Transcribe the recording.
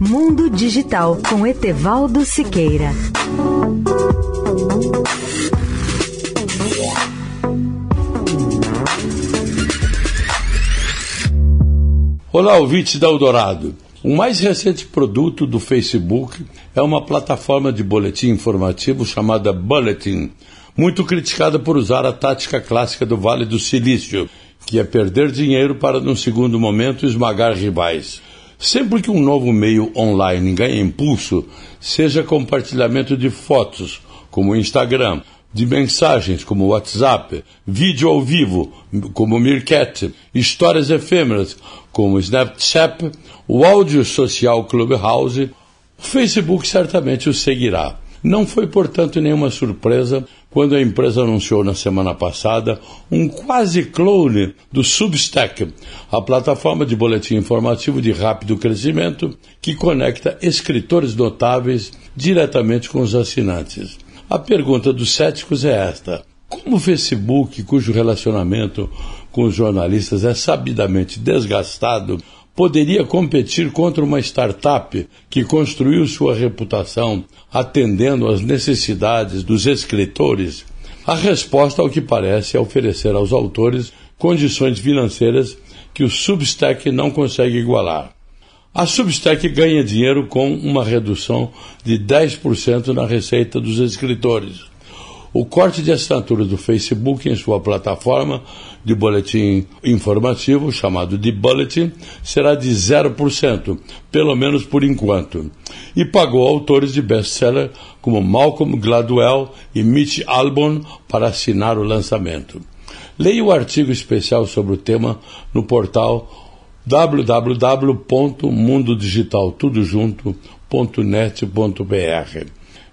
Mundo Digital com Etevaldo Siqueira. Olá, ouvintes da Eldorado. O mais recente produto do Facebook é uma plataforma de boletim informativo chamada Bulletin, muito criticada por usar a tática clássica do Vale do Silício, que é perder dinheiro para, num segundo momento, esmagar rivais. Sempre que um novo meio online ganha impulso, seja compartilhamento de fotos, como o Instagram, de mensagens, como o WhatsApp, vídeo ao vivo, como o Meerkat, histórias efêmeras, como o Snapchat, o áudio social Clubhouse, o Facebook certamente o seguirá. Não foi, portanto, nenhuma surpresa quando a empresa anunciou na semana passada um quase clone do Substack, a plataforma de boletim informativo de rápido crescimento que conecta escritores notáveis diretamente com os assinantes. A pergunta dos céticos é esta: como o Facebook, cujo relacionamento com os jornalistas é sabidamente desgastado, poderia competir contra uma startup que construiu sua reputação atendendo às necessidades dos escritores? A resposta, ao que parece, é oferecer aos autores condições financeiras que o Substack não consegue igualar. A Substack ganha dinheiro com uma redução de 10% na receita dos escritores. O corte de assinatura do Facebook em sua plataforma de boletim informativo, chamado de Bulletin, será de 0%, pelo menos por enquanto, e pagou autores de best-seller como Malcolm Gladwell e Mitch Albom para assinar o lançamento. Leia o artigo especial sobre o tema no portal www.mundodigitaltudojunto.net.br